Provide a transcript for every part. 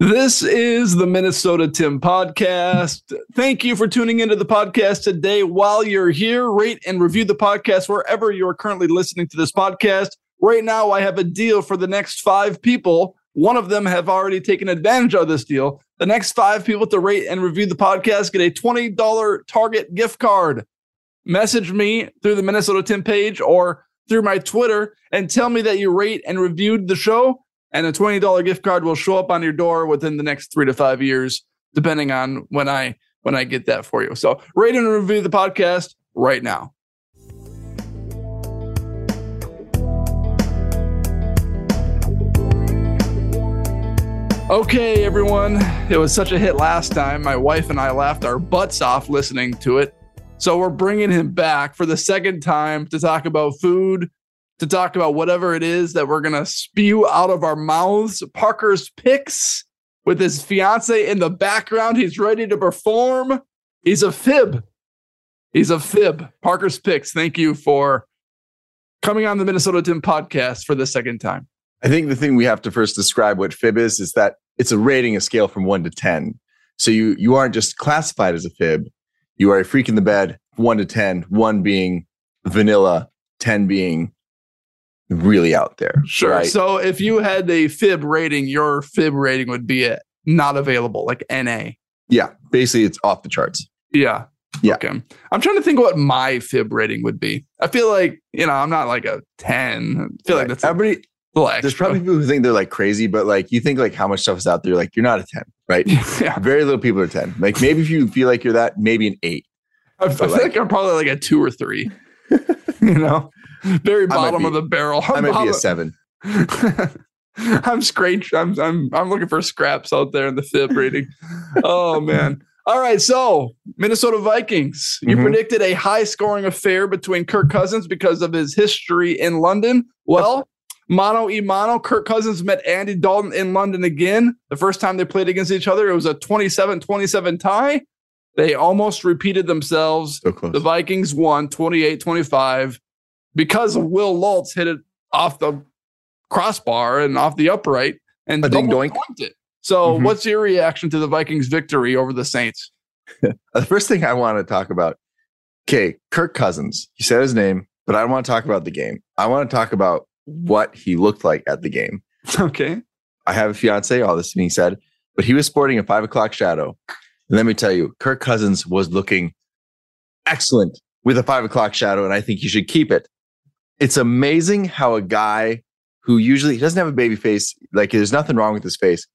This is the Minnesota Tim podcast. Thank you for tuning into the podcast today. While you're here, rate and review the podcast wherever you're currently listening to this podcast. Right now, I have a deal for the next five people. One of them have already taken advantage of this deal. The next five people to rate and review the podcast get a $20 Target gift card. Message me through the Minnesota Tim page or through my Twitter and tell me that you rate and reviewed the show and a $20 gift card will show up on your door within the next three to five years, depending on when I when I get that for you. So rate and review the podcast right now. Okay, everyone. It was such a hit last time. My wife and I laughed our butts off listening to it. So we're bringing him back for the second time to talk about food, to talk about whatever it is that we're going to spew out of our mouths. Parker's picks with his fiance in the background. He's ready to perform. He's a fib. He's a fib. Parker's picks. Thank you for coming on the Minnesota Tim podcast for the second time. I think the thing we have to first describe what fib is is that it's a rating a scale from one to 10. So you, you aren't just classified as a fib. You are a freak in the bed, one to 10, one being vanilla, 10 being really out there. Sure. Right? So if you had a fib rating, your fib rating would be it not available, like NA. Yeah. Basically, it's off the charts. Yeah. Yeah. Okay. I'm trying to think what my fib rating would be. I feel like, you know, I'm not like a 10. I feel like that's everybody. There's probably people who think they're like crazy, but like you think like how much stuff is out there, like you're not a 10, right? yeah. Very little people are 10. Like maybe if you feel like you're that, maybe an eight. I, I feel like, like, I'm probably like a two or three. you know, very bottom be, of the barrel. I'm I might be a seven. I'm scratch. I'm I'm I'm looking for scraps out there in the fib rating. oh man. All right, so Minnesota Vikings. You mm-hmm. predicted a high scoring affair between Kirk Cousins because of his history in London. Well, Mano e mano, Kirk Cousins met Andy Dalton in London again. The first time they played against each other, it was a 27 27 tie. They almost repeated themselves. So the Vikings won 28 25 because Will Lutz hit it off the crossbar and off the upright and a ding doink. It. So, mm-hmm. what's your reaction to the Vikings' victory over the Saints? the first thing I want to talk about, okay, Kirk Cousins. You said his name, but I don't want to talk about the game. I want to talk about what he looked like at the game. Okay. I have a fiance, all this being said, but he was sporting a five o'clock shadow. And let me tell you, Kirk Cousins was looking excellent with a five o'clock shadow, and I think you should keep it. It's amazing how a guy who usually he doesn't have a baby face, like there's nothing wrong with his face,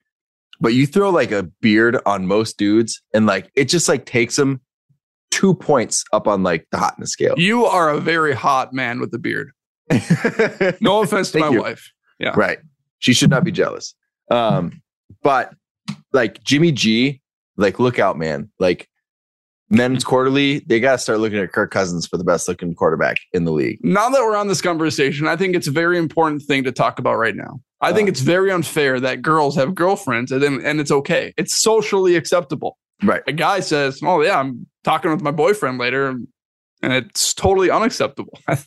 but you throw like a beard on most dudes, and like it just like takes him two points up on like the hotness scale. You are a very hot man with a beard. no offense to my you. wife. Yeah. Right. She should not be jealous. Um, but like Jimmy G, like look out, man. Like men's quarterly, they got to start looking at Kirk Cousins for the best looking quarterback in the league. Now that we're on this conversation, I think it's a very important thing to talk about right now. I think Uh. it's very unfair that girls have girlfriends and then, and it's okay. It's socially acceptable. Right. A guy says, "Oh yeah, I'm talking with my boyfriend later," and it's totally unacceptable. I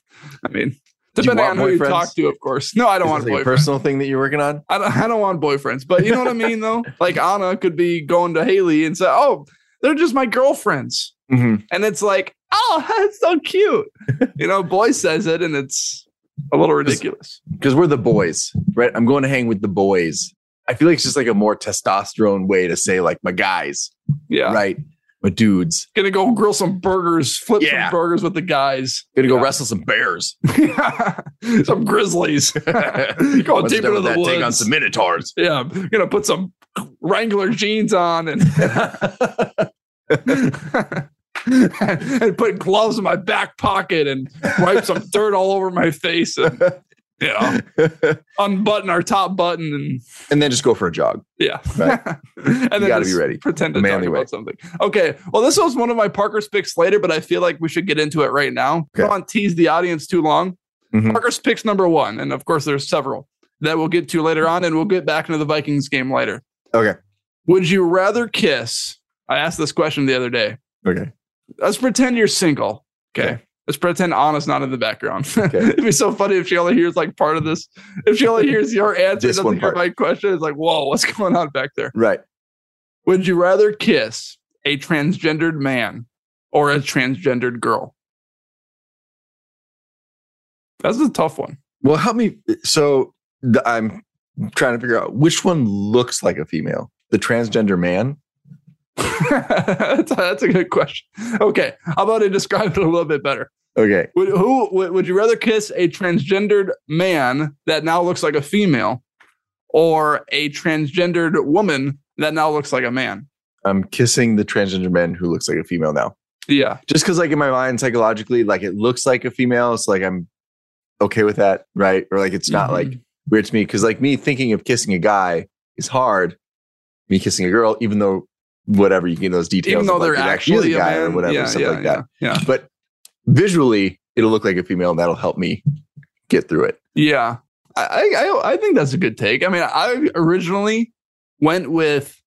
mean, depending on who you talk to, of course. No, I don't Is want like a personal thing that you're working on? I don't, I don't want boyfriends, but you know what I mean, though. Like Anna could be going to Haley and say, "Oh, they're just my girlfriends," Mm-hmm. and it's like, "Oh, that's so cute." you know, boy says it, and it's a little ridiculous. Because we're the boys, right? I'm going to hang with the boys. I feel like it's just like a more testosterone way to say like my guys, Yeah, right? My dudes. gonna go grill some burgers, flip Yeah. some burgers with the guys. Gonna go Yeah. wrestle some bears. some grizzlies. Go deep into the that, take on some minotaurs. Yeah, gonna put some Wrangler jeans on and and put gloves in my back pocket and wipe some dirt all over my face and you know unbutton our top button and and then just go for a jog. yeah Right. and then gotta be ready. pretend to talk manly about something okay well this was one of my Parker's picks later but I feel like we should get into it right now Okay. don't tease the audience too long Mhm. Parker's picks number one and of course there's several that we'll get to later on and we'll get back into the Vikings game later Okay. would you rather kiss I asked this question the other day Okay. let's pretend you're single. Okay. Okay. Let's pretend Anna's not in the background. Okay. It'd be so funny if she only hears like part of this. If she only hears your answer, doesn't hear part. my question, it's like, whoa, what's going on back there? Right. Would you rather kiss a transgendered man or a transgendered girl? That's a tough one. Well, help me. So I'm trying to figure out which one looks like a female. The transgender man. That's, a, that's a good question. Okay. How about I describe it a little bit better? Okay. Would, who would, would you rather kiss a transgendered man that now looks like a female or a transgendered woman that now looks like a man? I'm kissing the transgender man who looks like a female now. Yeah. Just because, like, in my mind, psychologically, like it looks like a female. It's like I'm okay with that, right? Or like it's not Mhm. like weird to me. Because, like, me thinking of kissing a guy is hard. Me kissing a girl, even though whatever you get those details, Even though of, like, they're actually a guy man. or whatever, yeah, stuff yeah, like that. Yeah. yeah. But visually, it'll look like a female, and that'll help me get through it. Yeah. I, I, I think that's a good take. I mean, I originally went with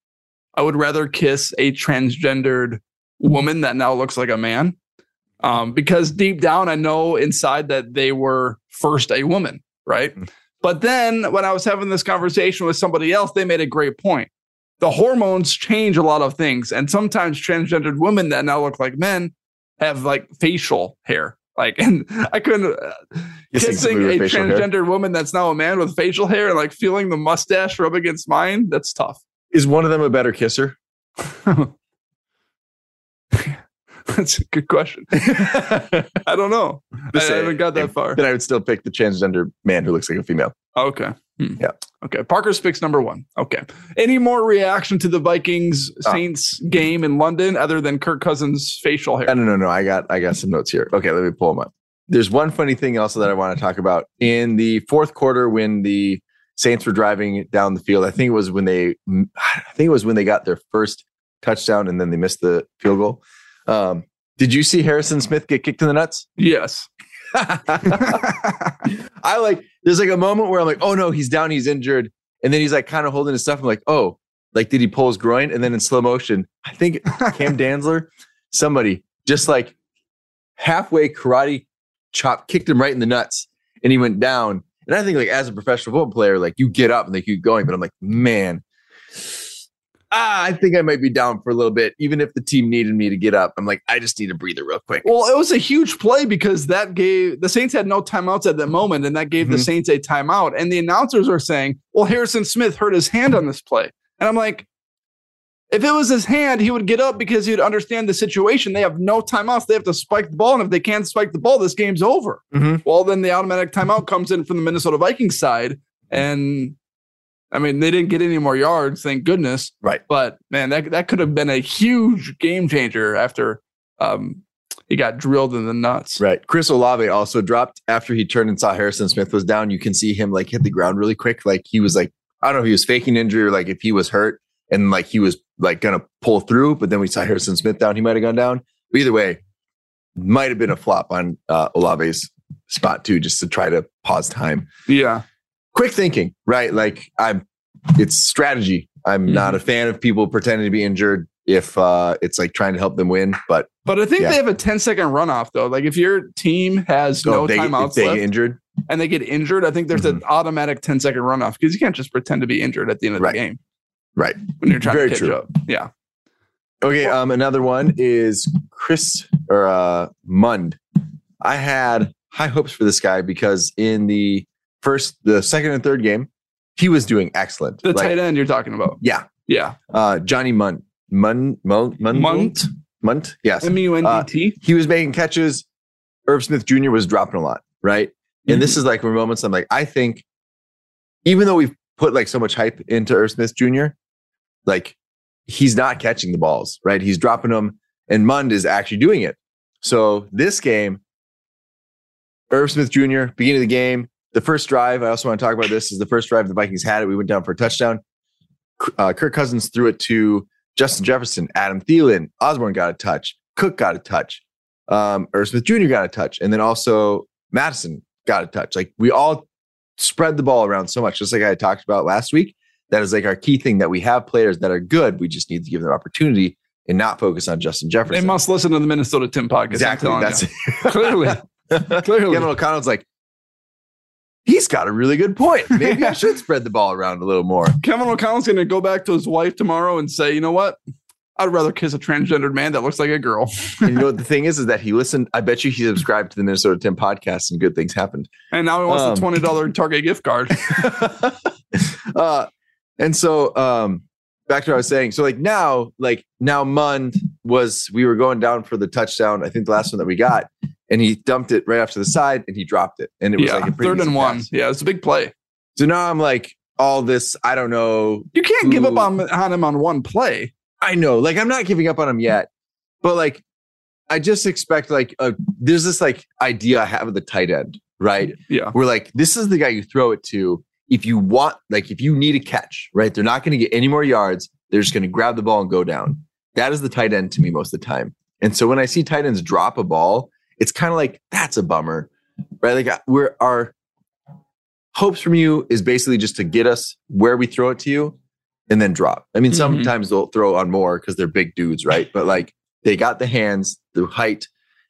I would rather kiss a transgendered woman that now looks like a man. Um, because deep down, I know inside that they were first a woman, right? Mhm. But then when I was having this conversation with somebody else, they made a great point. The hormones change a lot of things. And sometimes transgendered women that now look like men have like facial hair. Like, and I couldn't, uh, Kissing a facial hair. transgendered woman that's now a man with facial hair and like feeling the mustache rub against mine, that's tough. Is one of them a better kisser? that's a good question. I don't know. I, I haven't got that far. Then I would still pick the transgender man who looks like a female. Okay. Hmm. Yeah. Okay. Parker's picks number one. Okay. Any more reaction to the Vikings Ah. Saints game in London other than Kirk Cousins' facial hair? No, no, no, no. I got I got some notes here. Okay, let me pull them up. There's one funny thing also that I want to talk about in the fourth quarter when the Saints were driving down the field. I think it was when they I think it was when they got their first touchdown and then they missed the field goal. Um, did you see Harrison Smith get kicked in the nuts? Yes. I like there's like a moment where I'm like, oh no, he's down, he's injured. And then he's like kind of holding his stuff. I'm like, oh, like did he pull his groin? And then in slow motion, I think Cam Dantzler, somebody just like halfway karate chop kicked him right in the nuts and he went down. And I think like as a professional football player, like you get up and they keep going. But I'm like, man, ah, I think I might be down for a little bit. Even if the team needed me to get up, I'm like, I just need to breathe a breather real quick. Well, it was a huge play because that gave the Saints had no timeouts at that moment, and that gave the Mhm. Saints a timeout. And the announcers were saying, "Well, Harrison Smith hurt his hand on this play," and I'm like, if it was his hand, he would get up because he'd understand the situation. They have no timeouts; they have to spike the ball, and if they can't spike the ball, this game's over. Mhm. Well, then the automatic timeout comes in from the Minnesota Vikings side, and I mean, they didn't get any more yards, thank goodness. Right. But man, that that could have been a huge game changer after um, he got drilled in the nuts. Right. Chris Olave also dropped after he turned and saw Harrison Smith was down. You can see him like hit the ground really quick. Like he was like, I don't know if he was faking injury or like if he was hurt. and like he was like gonna pull through, but then we saw Harrison Smith down. He might have gone down. But either way, might have been a flop on uh, Olave's spot too, just to try to pause time. Yeah. Quick thinking, right? Like I'm, it's strategy. I'm Mhm. not a fan of people pretending to be injured if uh, it's like trying to help them win. But But I think Yeah. they have a 10 second runoff though. Like if your team has no oh, they, timeouts they left get injured, and they get injured, I think there's an automatic 10 second runoff because you can't just pretend to be injured at the end of Right. the game right? when you're trying Very to catch true. up. Yeah. Okay, um, another one is Chris or uh, Mundt. I had high hopes for this guy because in the first, the second and third game, he was doing excellent. The Like, tight end you're talking about. Yeah, Yeah. uh, Johnny Munt, Mun, Mun, Mun, Munt. Munt. Yes, M U N D T. he was making catches. Irv Smith Jr. was dropping a lot, right? And this is like where moments I'm like, I think, even though we've put like so much hype into Irv Smith Jr., like he's not catching the balls, right? He's dropping them, and Mundt is actually doing it. So this game, Irv Smith Jr. beginning of the game, the first drive. I also want to talk about this is the first drive the Vikings had it. We went down for a touchdown. Uh, Kirk Cousins threw it to Justin Jefferson, Adam Thielen, Osborn got a touch, Cook got a touch, um, Smith Jr. got a touch, and then also Madison got a touch. Like we all spread the ball around so much, just like I talked about last week. That is like our key thing that we have players that are good. We just need to give them opportunity and not focus on Justin Jefferson. They must listen to the Minnesota Tim podcast. exactly. That's clearly. Clearly. Kevin O'Connell's like, he's got a really good point. Maybe I should spread the ball around a little more. Kevin O'Connell's going to go back to his wife tomorrow and say, you know what? I'd rather kiss a transgendered man that looks like a girl. And you know what the thing is, is that he listened. I bet you he subscribed to the Minnesota Tim podcast, and good things happened. And now he wants Um, a twenty dollar Target gift card. uh, and so um, back to what I was saying. So like now, like now Mundt was we were going down for the touchdown. I think the last one that we got, and he dumped it right off to the side and he dropped it. And it was yeah, like a pretty third and one. pass. Yeah, it's a big play. So now I'm like all this. I don't know. You can't give up on, on him on one play. I know. Like I'm not giving up on him yet, but like I just expect like a, there's this like idea I have of the tight end, right? Yeah. We're like, this is the guy you throw it to if you want, like, if you need a catch, right? They're not going to get any more yards. They're just going to grab the ball and go down. That is the tight end to me most of the time. And so when I see tight ends drop a ball, it's kind of like, that's a bummer, right? Like, I- we're our hopes from you is basically just to get us where we throw it to you and then drop. I mean, Mhm. sometimes they'll throw on more because they're big dudes, right? But like, they got the hands, the height,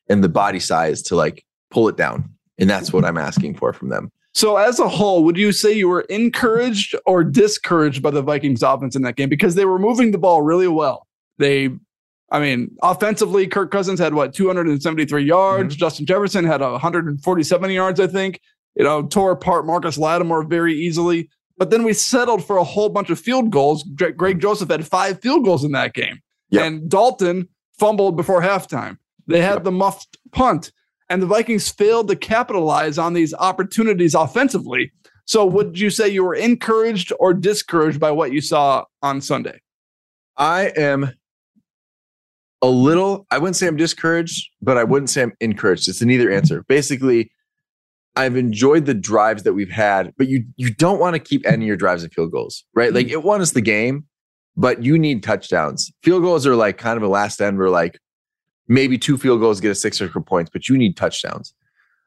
and the body size to like pull it down. And that's what I'm asking for from them. So as a whole, would you say you were encouraged or discouraged by the Vikings offense in that game? Because they were moving the ball really well. They I mean, offensively, Kirk Cousins had what 273 yards. Mm-hmm. Justin Jefferson had 147 yards, I think. You know, tore apart Marcus Lattimore very easily. But then we settled for a whole bunch of field goals. Greg mm-hmm. Joseph had five field goals in that game. Yep. And Dalton fumbled before halftime. They had Yep. the muffed punt. And the Vikings failed to capitalize on these opportunities offensively. So would you say you were encouraged or discouraged by what you saw on Sunday? I am a little, I wouldn't say I'm discouraged, but I wouldn't say I'm encouraged. It's an either answer. Basically, I've enjoyed the drives that we've had, but you you don't want to keep ending your drives at field goals, right? Like it won us the game, but you need touchdowns. Field goals are like kind of a last end where like maybe two field goals get us six extra points, but you need touchdowns.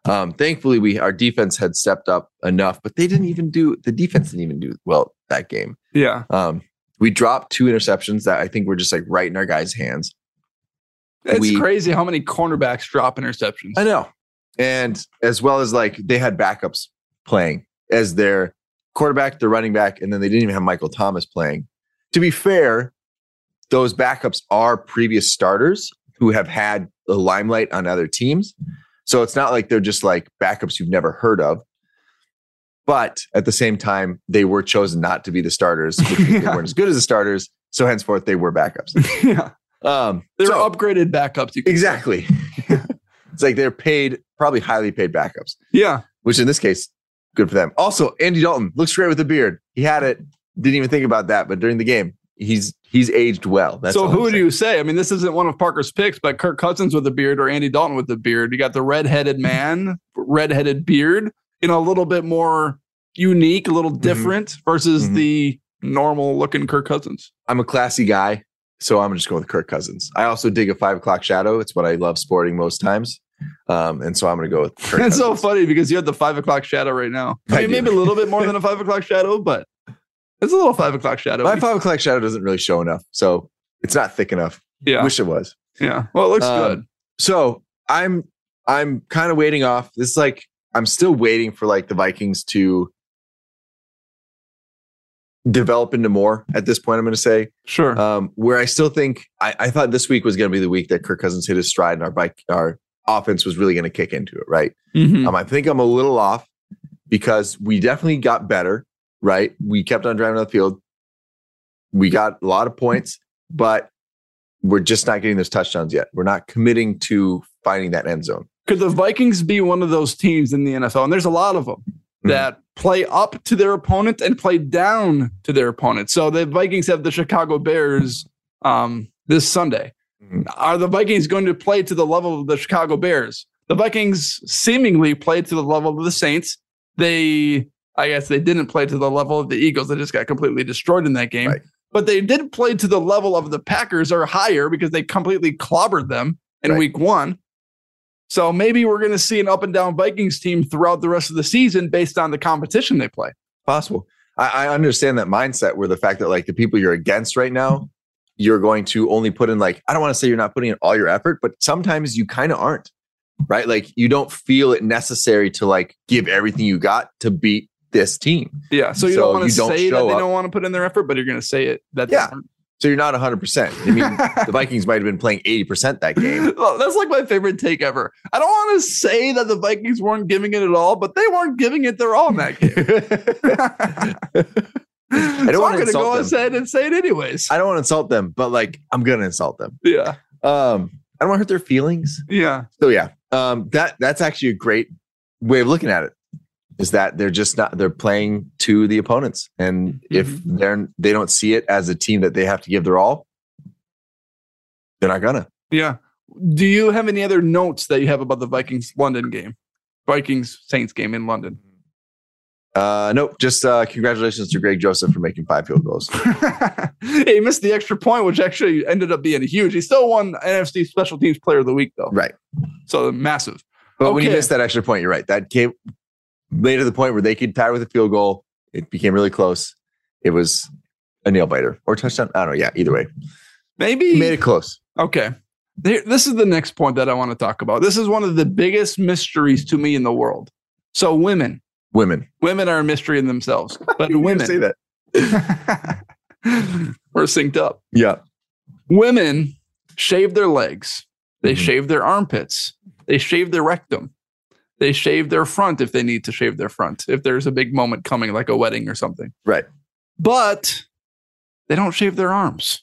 Um, thankfully, we our defense had stepped up enough, but they didn't even do the defense didn't even do well that game. Yeah. Um, we dropped two interceptions that I think were just like right in our guys' hands. It's We- crazy how many cornerbacks drop interceptions. I know. And as well as like they had backups playing as their quarterback, their running back, and then they didn't even have Michael Thomas playing. To be fair, those backups are previous starters who have had the limelight on other teams. So it's not like they're just like backups you've never heard of. But at the same time, they were chosen not to be the starters. Which means They weren't as good as the starters. So henceforth, they were backups. yeah. Um, They're so- upgraded backups. You could say. Exactly. it's like they're paid, probably highly paid backups, Yeah. which in this case, good for them. Also, Andy Dalton looks great with a beard. He had it, didn't even think about that, but during the game, he's he's aged well. That's so who would you say? I mean, this isn't one of Parker's picks, but Kirk Cousins with a beard or Andy Dalton with a beard. You got the redheaded man, redheaded beard, you know, a little bit more unique, a little different versus Mhm. the normal looking Kirk Cousins. I'm a classy guy, so I'm just going with Kirk Cousins. I also dig a five o'clock shadow. It's what I love sporting most times. Um, and so I'm going to go with Kirk It's so funny because you have the five o'clock shadow right now. I I mean, do. maybe a little bit more than a five o'clock shadow, but it's a little five o'clock shadow. My five o'clock shadow doesn't really show enough, so it's not thick enough. yeah, Wish it was. yeah. Well, it looks Um, good. So I'm I'm kind of waiting off. This is like I'm still waiting for like the Vikings to develop into more at this point. I'm going to say Sure. um, where I still think I, I thought this week was going to be the week that Kirk Cousins hit his stride and our bike our offense was really going to kick into it. Right. Mhm. Um, I think I'm a little off because we definitely got better. Right. We kept on driving on the field. We got a lot of points, but we're just not getting those touchdowns yet. We're not committing to finding that end zone. Could the Vikings be one of those teams in the NFL? And there's a lot of them Mhm. that play up to their opponent and play down to their opponent. So the Vikings have the Chicago Bears um, this Sunday. Mhm. Are the Vikings going to play to the level of the Chicago Bears? The Vikings seemingly played to the level of the Saints. They, I guess, they didn't play to the level of the Eagles. They just got completely destroyed in that game. Right. But they did play to the level of the Packers or higher because they completely clobbered them in Right. week one. So maybe we're going to see an up and down Vikings team throughout the rest of the season based on the competition they play. Possible. I, I understand that mindset where the fact that like the people you're against right now, you're going to only put in like, I don't want to say you're not putting in all your effort, but sometimes you kind of aren't. Right. Like you don't feel it necessary to like give everything you got to beat this team. Yeah. So you So don't want to say that they up. don't want to put in their effort, but you're going to say it. That they Yeah. So you're not 100%. I mean, the Vikings might have been playing 80% that game. Well, that's like my favorite take ever. I don't want to say that the Vikings weren't giving it at all, but they weren't giving it their all in that game. I don't so wanna I'm to insult go them. ahead and say it anyways. I don't want to insult them, but like I'm going to insult them. yeah. Um, I don't want to hurt their feelings. Yeah. So yeah, um, that that's actually a great way of looking at it. Is that they're just not they're playing to the opponents, and if Mm-hmm. they're they don't see it as a team that they have to give their all, they're not gonna. Yeah. Do you have any other notes that you have about the Vikings London game? Vikings Saints game in London. Uh, nope. Just uh, congratulations to Greg Joseph for making five field goals. he missed the extra point, which actually ended up being huge. He still won NFC Special Teams Player of the Week, though. right, So massive. but when he Okay. missed that extra point, you're right. That came made to the point where they could tie with a field goal. It became really close. It was a nail biter or touchdown. I don't know. Yeah, either way, Maybe made it close. Okay. There, this is the next point that I want to talk about. This is one of the biggest mysteries to me in the world. So, women, Women, women are a mystery in themselves, but You women, say that. we're synced up. Yeah. Women shave their legs, they Mhm. shave their armpits, they shave their rectum, they shave their front if they need to shave their front, if there's a big moment coming, like a wedding or something. Right. But they don't shave their arms.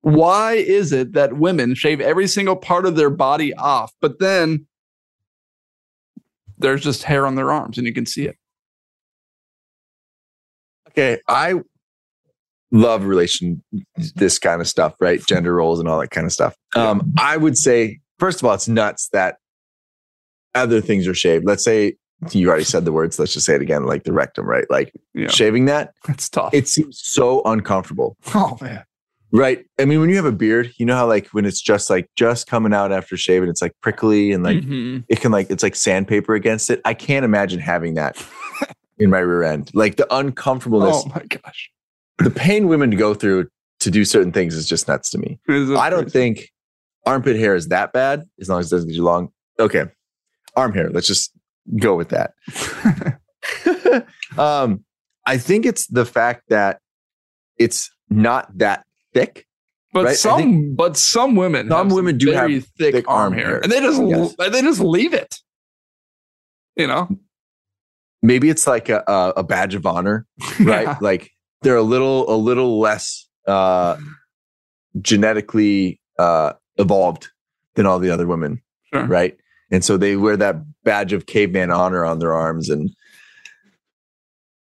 Why is it that women shave every single part of their body off, but then there's just hair on their arms and you can see it? Okay, I love relation this kind of stuff, right? Gender roles and all that kind of stuff. Um, I would say, first of all, it's nuts that other things are shaved. Let's say you already said the words. Let's just say it again, like the rectum, right? Like Yeah, shaving that, it's tough. it seems so uncomfortable, oh man, right? I mean, when you have a beard, you know how like when it's just like just coming out after shaving, it's like prickly and like Mhm. it can like it's like sandpaper against it. I can't imagine having that in my rear end. Like the uncomfortableness oh my gosh, the pain women go through to do certain things is just nuts to me. I don't crazy? think armpit hair is that bad as long as it doesn't get you long. Okay. Arm hair. Let's just go with that. um, I think it's the fact that it's not that thick. But Right, some, but some women, Some women do very have thick, thick arm arm hair, hair. and they just Yes. they just leave it. You know, Maybe it's like a, a, a badge of honor, right? Yeah. Like they're a little a little less uh, genetically uh, evolved than all the other women. Sure. right? And so they wear that badge of caveman honor on their arms. And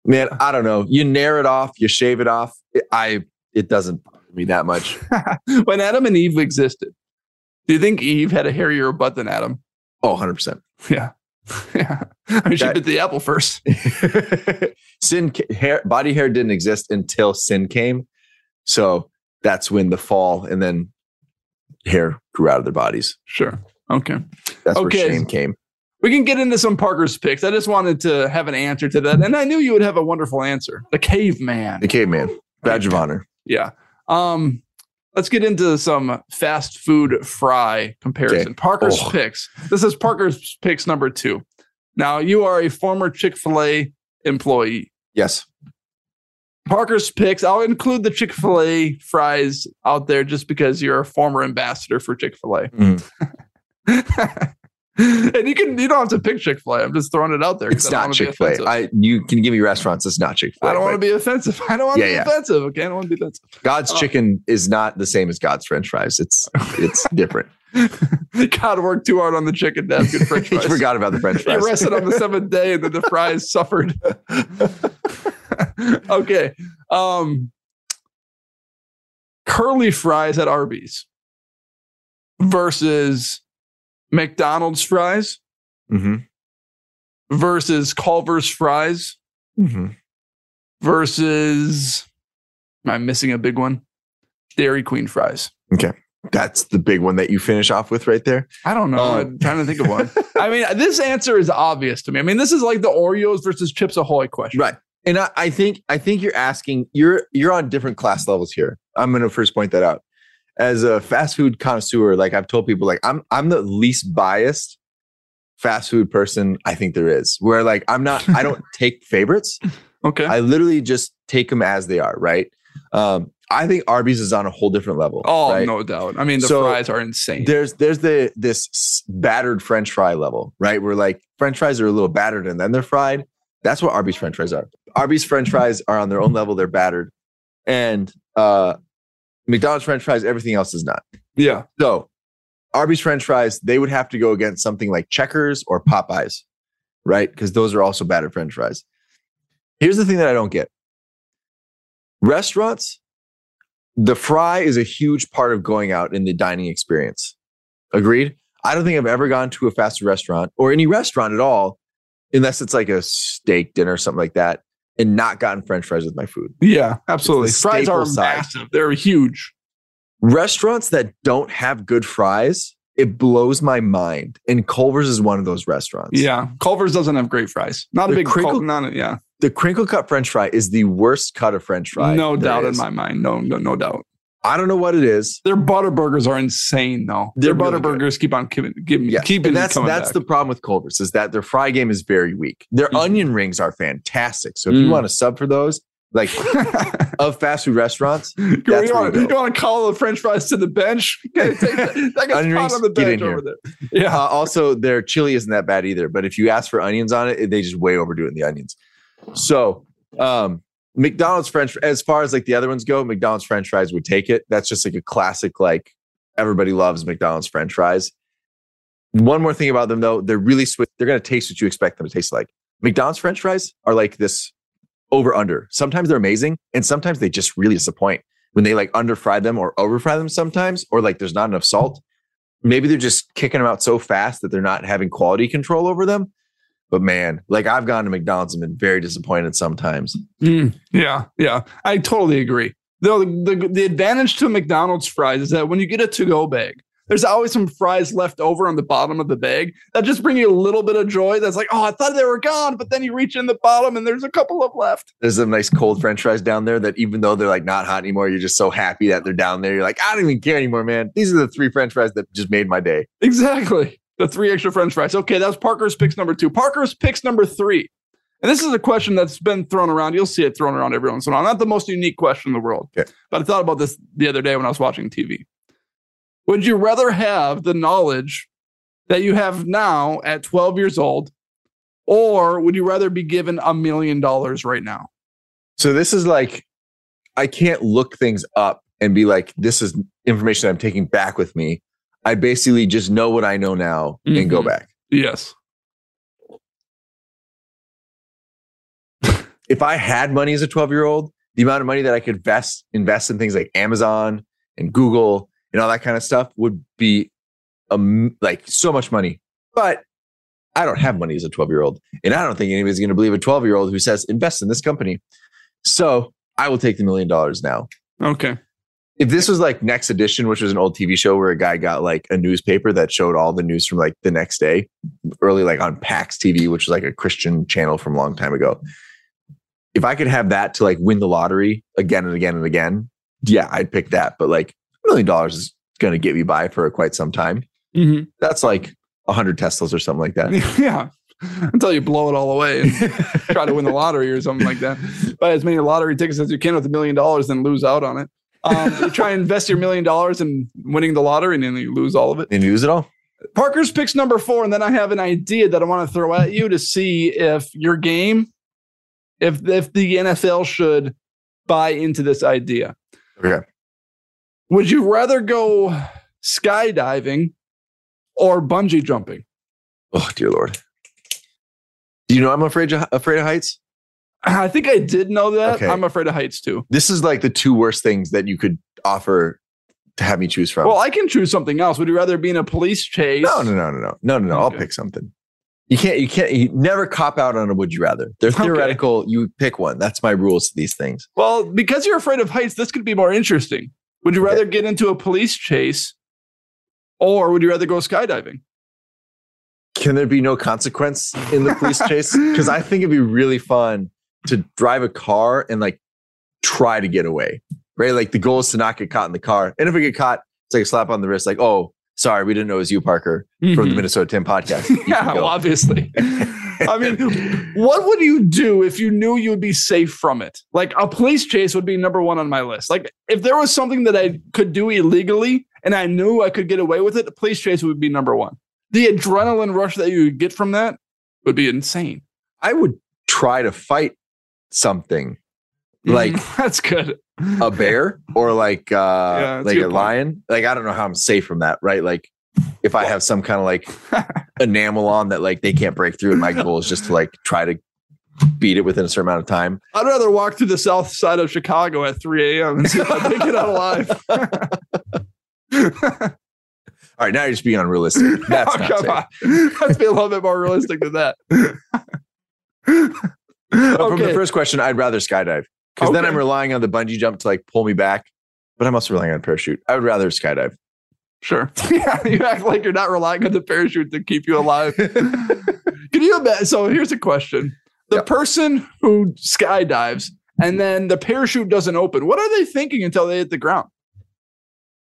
man, I don't know. You nair it off, you shave it off. It, I it doesn't bother me that much. when Adam and Eve existed, do you think Eve had a hairier butt than Adam? Oh, 100 percent. Yeah, yeah. I mean, she That- bit the apple first. sin hair body hair didn't exist until sin came so that's when the fall and then hair grew out of their bodies Sure. Okay. that's Okay. where shame came We can get into some Parker's picks. I just wanted to have an answer to that. And I knew you would have a wonderful answer. The caveman. the caveman badge of honor Yeah. Um, let's get into some fast food fry comparison. Okay. Parker's Oh. picks. This is Parker's picks number two. Now you are a former Chick-fil-A employee. yes Parker's picks. I'll include the Chick-fil-A fries out there just because you're a former ambassador for Chick-fil-A. Mhm. and you can you don't have to pick Chick-fil-A. I'm just throwing it out there. it's not wanna be chick-fil-a you can give me restaurants it's not chick-fil-a I don't want to be offensive. I don't want to Yeah, be yeah. offensive. Okay, I don't want to be offensive. god's Oh. chicken is not the same as god's french fries it's it's different God worked too hard on the chicken to have good French fries. forgot about the french fries. He rested on the seventh day, and then the fries suffered. okay, um, curly fries at Arby's versus McDonald's fries hmm versus Culver's fries hmm versus. Am I missing a big one? Dairy Queen fries. Okay. That's the big one that you finish off with right there I don't know. Oh. I'm trying to think of one. I mean, this answer is obvious to me. I mean, this is like the Oreos versus Chips Ahoy question. Right. And I, I think I think you're asking you're you're on different class levels here. I'm gonna first point that out. As a fast food connoisseur, like I've told people, like I'm I'm the least biased fast food person I think there is. Where like I'm not I don't take favorites. Okay. I literally just take them as they are, right? Um, I think Arby's is on a whole different level. Oh, right? no doubt. I mean, the So, fries are insane. There's there's the this battered French fry level, right? Where like French fries are a little battered and then they're fried. That's what Arby's French fries are. Arby's French fries are on their own level; they're battered, and uh, McDonald's French fries, everything else is not. Yeah. So Arby's French fries, they would have to go against something like Checkers or Popeyes, right? Because those are also battered French fries. Here's the thing that I don't get: restaurants, the fry is a huge part of going out in the dining experience. Agreed. I don't think I've ever gone to a fast food restaurant or any restaurant at all, unless it's like a steak dinner or something like that, and not gotten French fries with my food. Yeah, absolutely. Fries are massive. They're huge. Restaurants that don't have good fries, it blows my mind. And Culver's is one of those restaurants. Yeah. Culver's doesn't have great fries. Not a The big crinkle- Cul- not a- yeah. The crinkle cut French fry is the worst cut of French fry. no doubt in my mind. No, no, no doubt. I don't know what it is. Their butter burgers are insane though. Their butter really good. burgers keep on giving, giving, Yeah, keeping that's that's back. the problem with Culver's is that their fry game is very weak. Their Mhm. onion rings are fantastic. So if you Mm. want to sub for those, like of fast food restaurants, you, want, you you go. want to call the French fries to the bench? Okay, take that, that gets Onion rings, on the bench here. over there. Yeah, uh, also their chili isn't that bad either. But if you ask for onions on it, they just way overdo it in the onions. So um, McDonald's French, as far as like the other ones go, McDonald's French fries would take it. That's just like a classic. Like everybody loves McDonald's French fries. One more thing about them though, they're really sweet. They're gonna taste what you expect them to taste like. McDonald's French fries are like this over under. Sometimes they're amazing, and sometimes they just really disappoint when they like under fry them or over fry them. Sometimes, or like there's not enough salt. Maybe they're just kicking them out so fast that they're not having quality control over them. But man, like I've gone to McDonald's and been very disappointed sometimes. Mm, yeah, yeah. I totally agree. Though the, the the advantage to McDonald's fries is that when you get a to-go bag, there's always some fries left over on the bottom of the bag that just bring you a little bit of joy. That's like, oh, I thought they were gone, but then you reach in the bottom and there's a couple of left. There's some nice cold French fries down there that even though they're like not hot anymore, you're just so happy that they're down there. You're like, I don't even care anymore, man. These are the three French fries that just made my day. Exactly. The three extra French fries. Okay, that was Parker's picks number two. Parker's picks number three. And this is a question that's been thrown around. You'll see it thrown around every once in a while. Not the most unique question in the world. Okay. But I thought about this the other day when I was watching TV. Would you rather have the knowledge that you have now at 12 years old, or would you rather be given a million dollars right now? So this is like, I can't look things up and be like, this is information I'm taking back with me. I basically just know what I know now and go Mhm. back. Yes. If I had money as a 12 year old, the amount of money that I could invest invest in things like Amazon and Google and all that kind of stuff would be um, like so much money. But I don't have money as a 12 year old. And I don't think anybody's going to believe a 12 year old who says, invest in this company. So I will take the million dollars now. Okay. If this was like Next Edition, which was an old TV show where a guy got like a newspaper that showed all the news from like the next day, early like on PAX TV, which was like a Christian channel from a long time ago. If I could have that to like win the lottery again and again and again, yeah, I'd pick that. But like a million dollars is going to get me by for quite some time. Mhm. That's like a hundred Teslas or something like that. yeah. Until you blow it all away and try to win the lottery or something like that. Buy as many lottery tickets as you can with a million dollars, then lose out on it. Um, you try and invest your million dollars in winning the lottery and then you lose all of it. and lose it all. Parker's picks number four, and then I have an idea that I want to throw at you to see if your game, if if the NFL should buy into this idea. Okay. Would you rather go skydiving or bungee jumping? Oh dear lord. Do you know I'm afraid of, afraid of heights? I think I did know that. Okay. I'm afraid of heights too. This is like the two worst things that you could offer to have me choose from. Well, I can choose something else. Would you rather be in a police chase? no, no, no, no, no, no, no, no. I'll pick something. You can't. You can't. You never cop out on a would you rather. They're Okay. theoretical. You pick one. That's my rules to these things. Well, because you're afraid of heights, this could be more interesting. Would you rather get into a police chase or would you rather go skydiving? Can there be no consequence in the police chase? Because I think it'd be really fun to drive a car and like try to get away. Right? Like the goal is to not get caught in the car. And if we get caught, it's like a slap on the wrist. Like, oh, sorry, we didn't know it was you, Parker, from the Mhm. Minnesota Tim podcast. Yeah, well, obviously. I mean, what would you do if you knew you would be safe from it? Like a police chase would be number one on my list. Like if there was something that I could do illegally and I knew I could get away with it, a police chase would be number one. The adrenaline rush that you would get from that would be insane. I would try to fight something like Mhm. that's good. a bear or like uh Yeah, that's a like good a point. lion. Like I don't know how I'm safe from that, right? Like if I have some kind of like enamel on that like they can't break through, and my goal is just to like try to beat it within a certain amount of time. I'd rather walk through the south side of Chicago at 3 a.m. and see if I make it out alive. All right, now you're just being unrealistic. That's Oh, not safe. on. Let's be a little bit more realistic than that. But From the first question, I'd rather skydive because then I'm relying on the bungee jump to like pull me back. But I'm also relying on parachute. I would rather skydive. Sure. Yeah, you act like you're not relying on the parachute to keep you alive. Can you imagine? So here's a question: The Yeah. person who skydives and then the parachute doesn't open. What are they thinking until they hit the ground?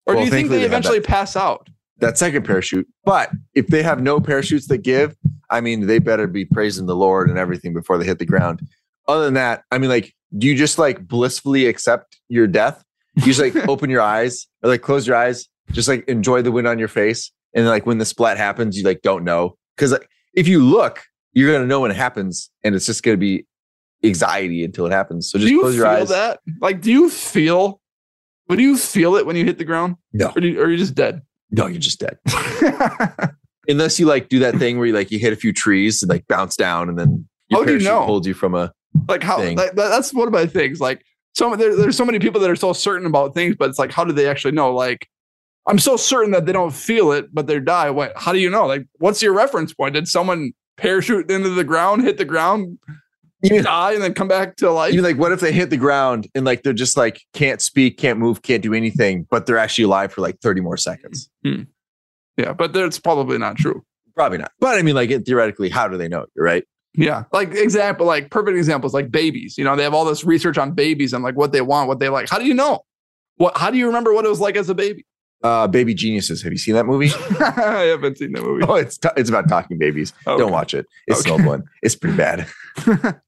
Or Well, do you think they they eventually pass out? That second parachute. But if they have no parachutes that give, I mean, they better be praising the Lord and everything before they hit the ground. Other than that, I mean, like, do you just like blissfully accept your death? You just like open your eyes or like close your eyes, just like enjoy the wind on your face. And then, like, when the splat happens, you like don't know. Cause like, if you look, you're going to know when it happens and it's just going to be anxiety until it happens. So Do just you close feel your eyes. that? Like, do you feel? But do you feel it when you hit the ground? No. Or, do you, or are you just dead? No, you're just dead. Unless you like do that thing where you like you hit a few trees and like bounce down and then your How do you know? holds you from a like how like, that's one of my things like so there, there's so many people that are so certain about things but it's like how do they actually know? Like i'm so certain that they don't feel it but they die. What how do you know? Like what's your reference point? Did someone parachute into the ground hit the ground even, die and then come back to life even like what if they hit the ground and like they're just like can't speak, can't move, can't do anything, but they're actually alive for like 30 more seconds. yeah but that's probably not true Probably not. But I mean, like theoretically, how do they know? You're right. yeah like example like perfect examples like babies you know they have all this research on babies and like what they want what they like how do you know what how do you remember what it was like as a baby Uh, Baby Geniuses. Have you seen that movie? i haven't seen that movie oh, it's t- it's about talking babies. Okay. Don't watch it. It's Okay. one. It's pretty bad.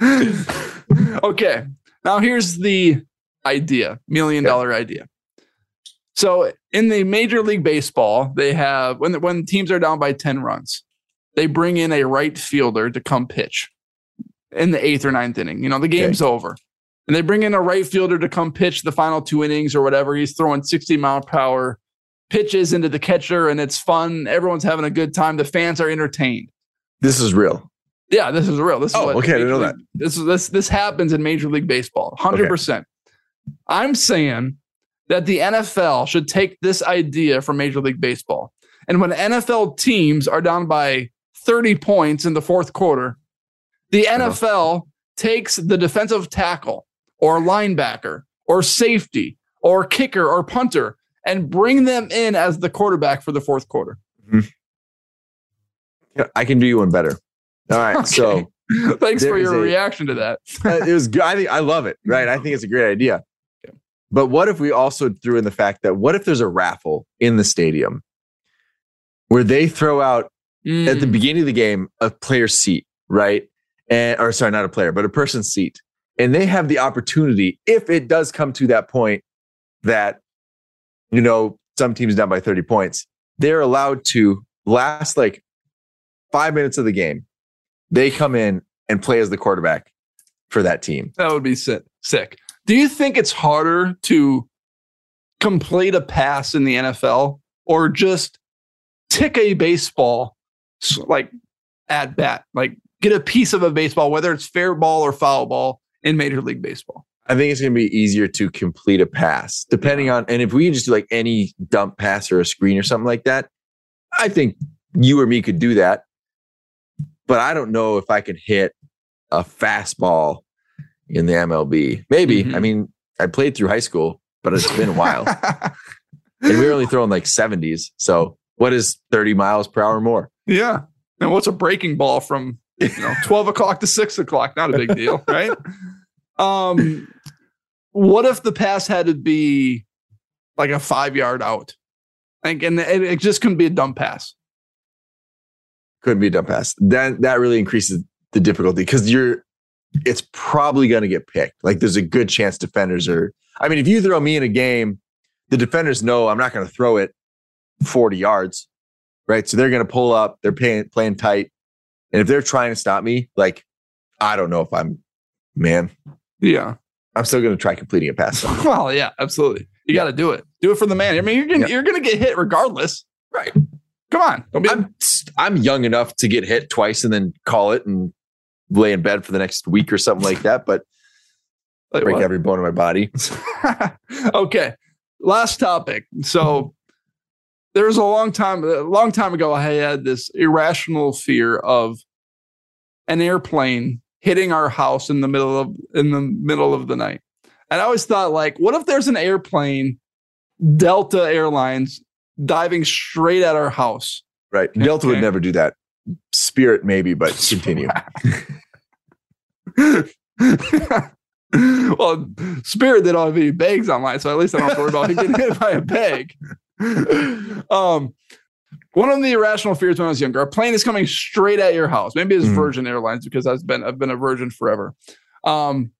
okay. Now here's the idea, million Yeah. dollar idea. So in the Major League Baseball, they have when when teams are down by 10 runs, they bring in a right fielder to come pitch in the eighth or ninth inning. You know, the game's over. And they bring in a right fielder to come pitch the final two innings or whatever. He's throwing 60 mile per hour pitches into the catcher, and it's fun. Everyone's having a good time. The fans are entertained. This is real. Yeah, this is real. This is Oh, what okay, I didn't know League- This is this this happens in Major League Baseball. Hundred percent. I'm saying that the NFL should take this idea from Major League Baseball, and when NFL teams are down by 30 points in the fourth quarter, the uh-huh. NFL takes the defensive tackle or linebacker or safety or kicker or punter and bring them in as the quarterback for the fourth quarter. Mm-hmm. Yeah, I can do you one better. All right. So Thanks for your a- reaction to that. uh, it was good. I think I love it. Right. I think it's a great idea. But what if we also threw in the fact that what if there's a raffle in the stadium where they throw out at the Mm. beginning of the game a player's seat, right? And or sorry, not a player, but a person's seat. And they have the opportunity, if it does come to that point that, you know, some teams down by 30 points, they're allowed to last like five minutes of the game. They come in and play as the quarterback for that team. That would be sick. Sick. Do you think it's harder to complete a pass in the NFL or just tick a baseball like at bat, like get a piece of a baseball, whether it's fair ball or foul ball in Major League Baseball? I think it's going to be easier to complete a pass, depending on, and if we just do like any dump pass or a screen or something like that, I think you or me could do that. But I don't know if I can hit a fastball in the MLB. Maybe. Mhm. I mean, I played through high school, but it's been a while. and we were only throwing like 70s. So what is 30 miles per hour more? yeah. And what's a breaking ball from you know 12 o'clock to 6 o'clock? Not a big deal, right? Um what if the pass had to be like a five yard out? Like, and it, it just couldn't be a dumb pass. Couldn't be a dump pass. Then that really increases the difficulty because you're it's probably going to get picked. Like there's a good chance defenders are. I mean, if you throw me in a game, the defenders know I'm not going to throw it 40 yards, right? So they're going to pull up. They're playing playing tight, and if they're trying to stop me, like I don't know if I'm man. Yeah. I'm still going to try completing a pass. Well, yeah, absolutely. You got to do it. Do it for the man. I mean, you're gonna Yeah. you're gonna get hit regardless. Right. Come on. Don't be. I'm I'm young enough to get hit twice and then call it and lay in bed for the next week or something like that. But like, break what? every bone in my body. okay. Last topic. So there was a long time a long time ago I had this irrational fear of an airplane hitting our house in the middle of in the middle of the night. And I always thought like what if there's an airplane Delta Airlines diving straight at our house? Right. Delta would never do that. Spirit maybe, but continue. well, Spirit they don't have any bags online, so at least I don't have to worry about getting hit by a bag. um, one of the irrational fears when I was younger, a plane is coming straight at your house. Maybe it's Mhm. Virgin Airlines because I've been I've been a Virgin forever. Um,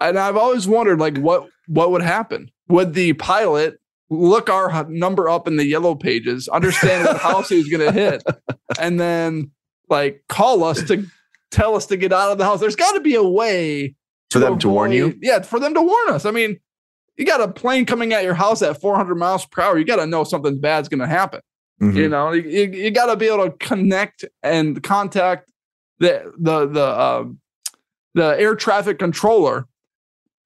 and I've always wondered like what what would happen? Would the pilot look our number up in the yellow pages, understand what house he was going to hit, and then like call us to tell us to get out of the house? There's got to be a way For them to warn you. Yeah, for them to warn us. I mean, you got a plane coming at your house at 400 miles per hour. You got to know something bad's going to happen. Mhm. You know, you, you, you got to be able to connect and contact the the the um, the air traffic controller.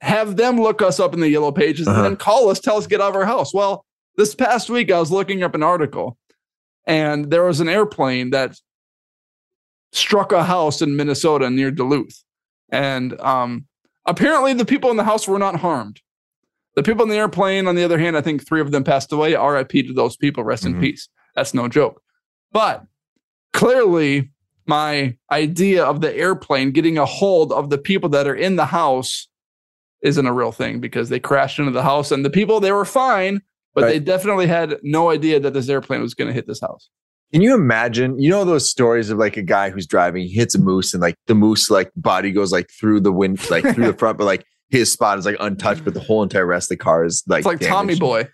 Have them look us up in the yellow pages Uh-huh. and then call us, tell us to get out of our house. Well, this past week I was looking up an article, and there was an airplane that struck a house in Minnesota near Duluth, and um, apparently the people in the house were not harmed. The people in the airplane, on the other hand, I think three of them passed away. R.I.P. to those people. Rest in Mhm. peace. That's no joke. But clearly, my idea of the airplane getting a hold of the people that are in the house isn't a real thing because they crashed into the house and the people they were fine, but they definitely had no idea that this airplane was going to hit this house. Can you imagine? You know those stories of like a guy who's driving, he hits a moose, and like the moose like body goes like through the wind, like through the front, but like his spot is like untouched, but the whole entire rest of the car is like It's like Tommy. Boy.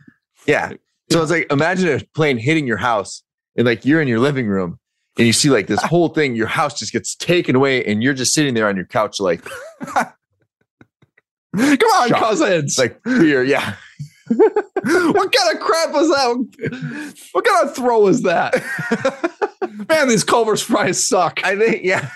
Yeah. So it's like imagine a plane hitting your house, and like you're in your living room, and you see like this whole thing, your house just gets taken away, and you're just sitting there on your couch, like Come on, cousins. like beer, Yeah. what kind of crap was that? What kind of throw was that? Man, these Culver's fries suck. I think yeah.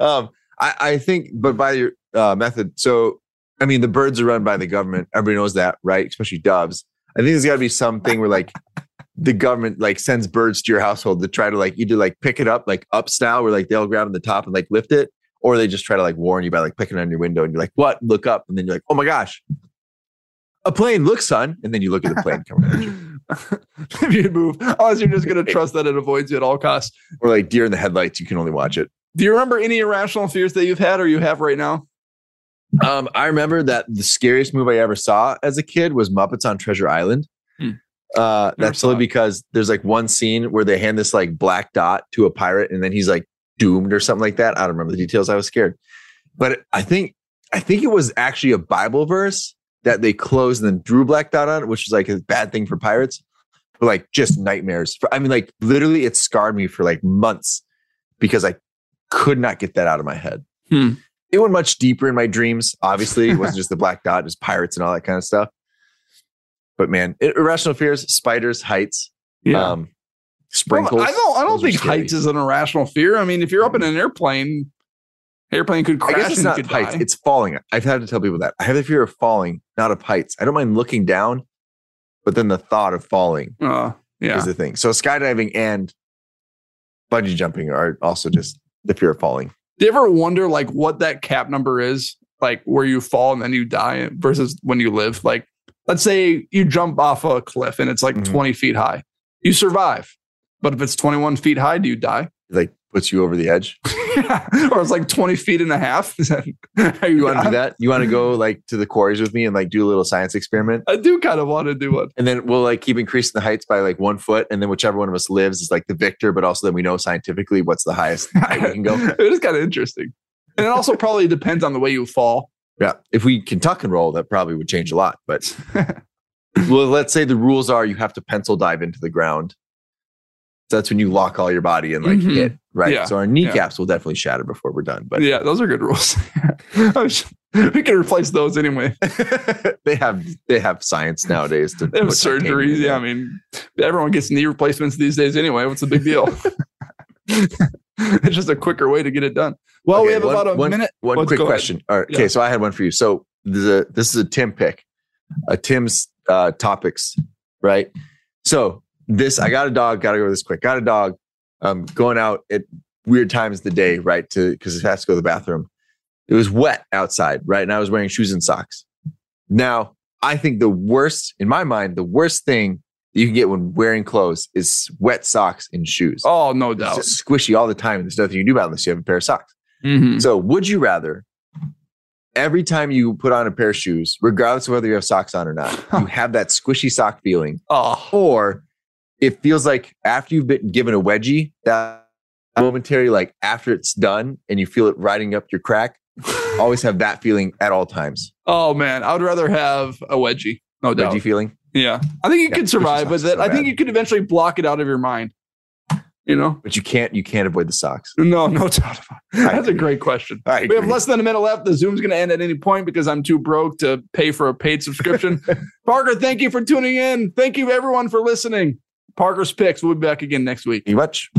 um, I, I think, but by your uh, method, so I mean the birds are run by the government. Everybody knows that, right? Especially doves. I think there's got to be something where like the government like sends birds to your household to try to like either like pick it up like up style where like they'll grab on the top and like lift it, or they just try to like warn you by like picking on your window and you're like, what? Look up, and then you're like, oh my gosh, a plane. Look, son, and then you look at the plane coming at you. if you move, unless you're just going to trust that it avoids you at all costs. Or like deer in the headlights, you can only watch it. Do you remember any irrational fears that you've had or you have right now? Um, I remember that the scariest movie I ever saw as a kid was Muppets on Treasure Island. Hmm. Uh, that's only because there's like one scene where they hand this like black dot to a pirate and then he's like doomed or something like that. I don't remember the details. I was scared, but I think I think it was actually a Bible verse that they closed and then drew black dot on, it, which is like a bad thing for pirates. But like just nightmares. For, I mean, like literally, it scarred me for like months because I could not get that out of my head. Hmm. It went much deeper in my dreams. Obviously, it wasn't just the black dot, just pirates and all that kind of stuff. But man, irrational fears, spiders, heights, um, Well. I don't. I don't think heights is an irrational fear. I mean, if you're up in an airplane, airplane could I crash. guess it's and not could heights; die. it's falling. I've had to tell people that I have the fear of falling, not of heights. I don't mind looking down, but then the thought of falling Uh, yeah. is the thing. So skydiving and bungee jumping are also just the fear of falling. Do you ever wonder like what that cap number is? Like where you fall and then you die versus when you live? Like, let's say you jump off a cliff and it's like Mhm. 20 feet high. You survive. But if it's 21 feet high, do you die? Like puts you over the edge. or it's like 20 feet and a half. Is that, You want to do that? You want to go like to the quarries with me and like do a little science experiment? I do kind of want to do one. And then we'll like keep increasing the heights by like one foot. And then whichever one of us lives is like the victor, but also then we know scientifically what's the highest height we can go. it is kind of interesting. And it also probably depends on the way you fall. Yeah. If we can tuck and roll, that probably would change a lot. But well, let's say the rules are you have to pencil dive into the ground. So that's when you lock all your body and like Mhm. hit. Right. Yeah. So our kneecaps will definitely shatter before we're done. But yeah, those are good rules. we can replace those anyway. they have they have science nowadays to They have put titanium in surgeries. Yeah, I mean, everyone gets knee replacements these days anyway. What's the big deal? it's just a quicker way to get it done. Well, we have one- about a one- minute. One Let's quick question. All right. Yeah. Okay. So I had one for you. So this is a, this is a Tim pick, a Tim's uh, topics, right? So this, I got a dog. Got to go this quick. Got a dog. Um, going out at weird times of the day, right? To because it has to go to the bathroom. It was wet outside, right? And I was wearing shoes and socks. Now, I think the worst, in my mind, the worst thing that you can get when wearing clothes is wet socks and shoes. Oh, no it's doubt. just squishy all the time. There's nothing you can do about it unless you have a pair of socks. Mhm. So, would you rather every time you put on a pair of shoes, regardless of whether you have socks on or not, you have that squishy sock feeling, Oh, or it feels like after you've been given a wedgie, that momentary, like after it's done and you feel it riding up your crack, always have that feeling at all times. oh man, I would rather have a wedgie. No doubt. Wedgie feeling. Yeah, I think you Yeah, could survive with is it. so I think you could eventually block it out of your mind. You know, But you can't, you can't avoid the socks. no, no doubt about it. I That's a great question. We have less than a minute left. The Zoom's going to end at any point because I'm too broke to pay for a paid subscription. Parker, thank you for tuning in. Thank you, everyone, for listening. Parker's Picks. We'll be back again next week. You much?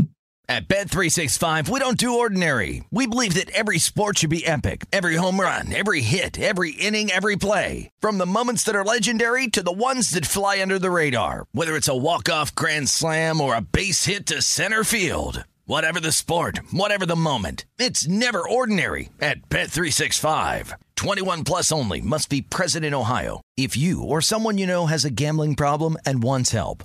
At Bet365, we don't do ordinary. We believe that every sport should be epic. Every home run, every hit, every inning, every play. From the moments that are legendary to the ones that fly under the radar. Whether it's a walk-off grand slam or a base hit to center field. Whatever the sport, whatever the moment. It's never ordinary at Bet365. 21 plus only must be present in Ohio. If you or someone you know has a gambling problem and wants help,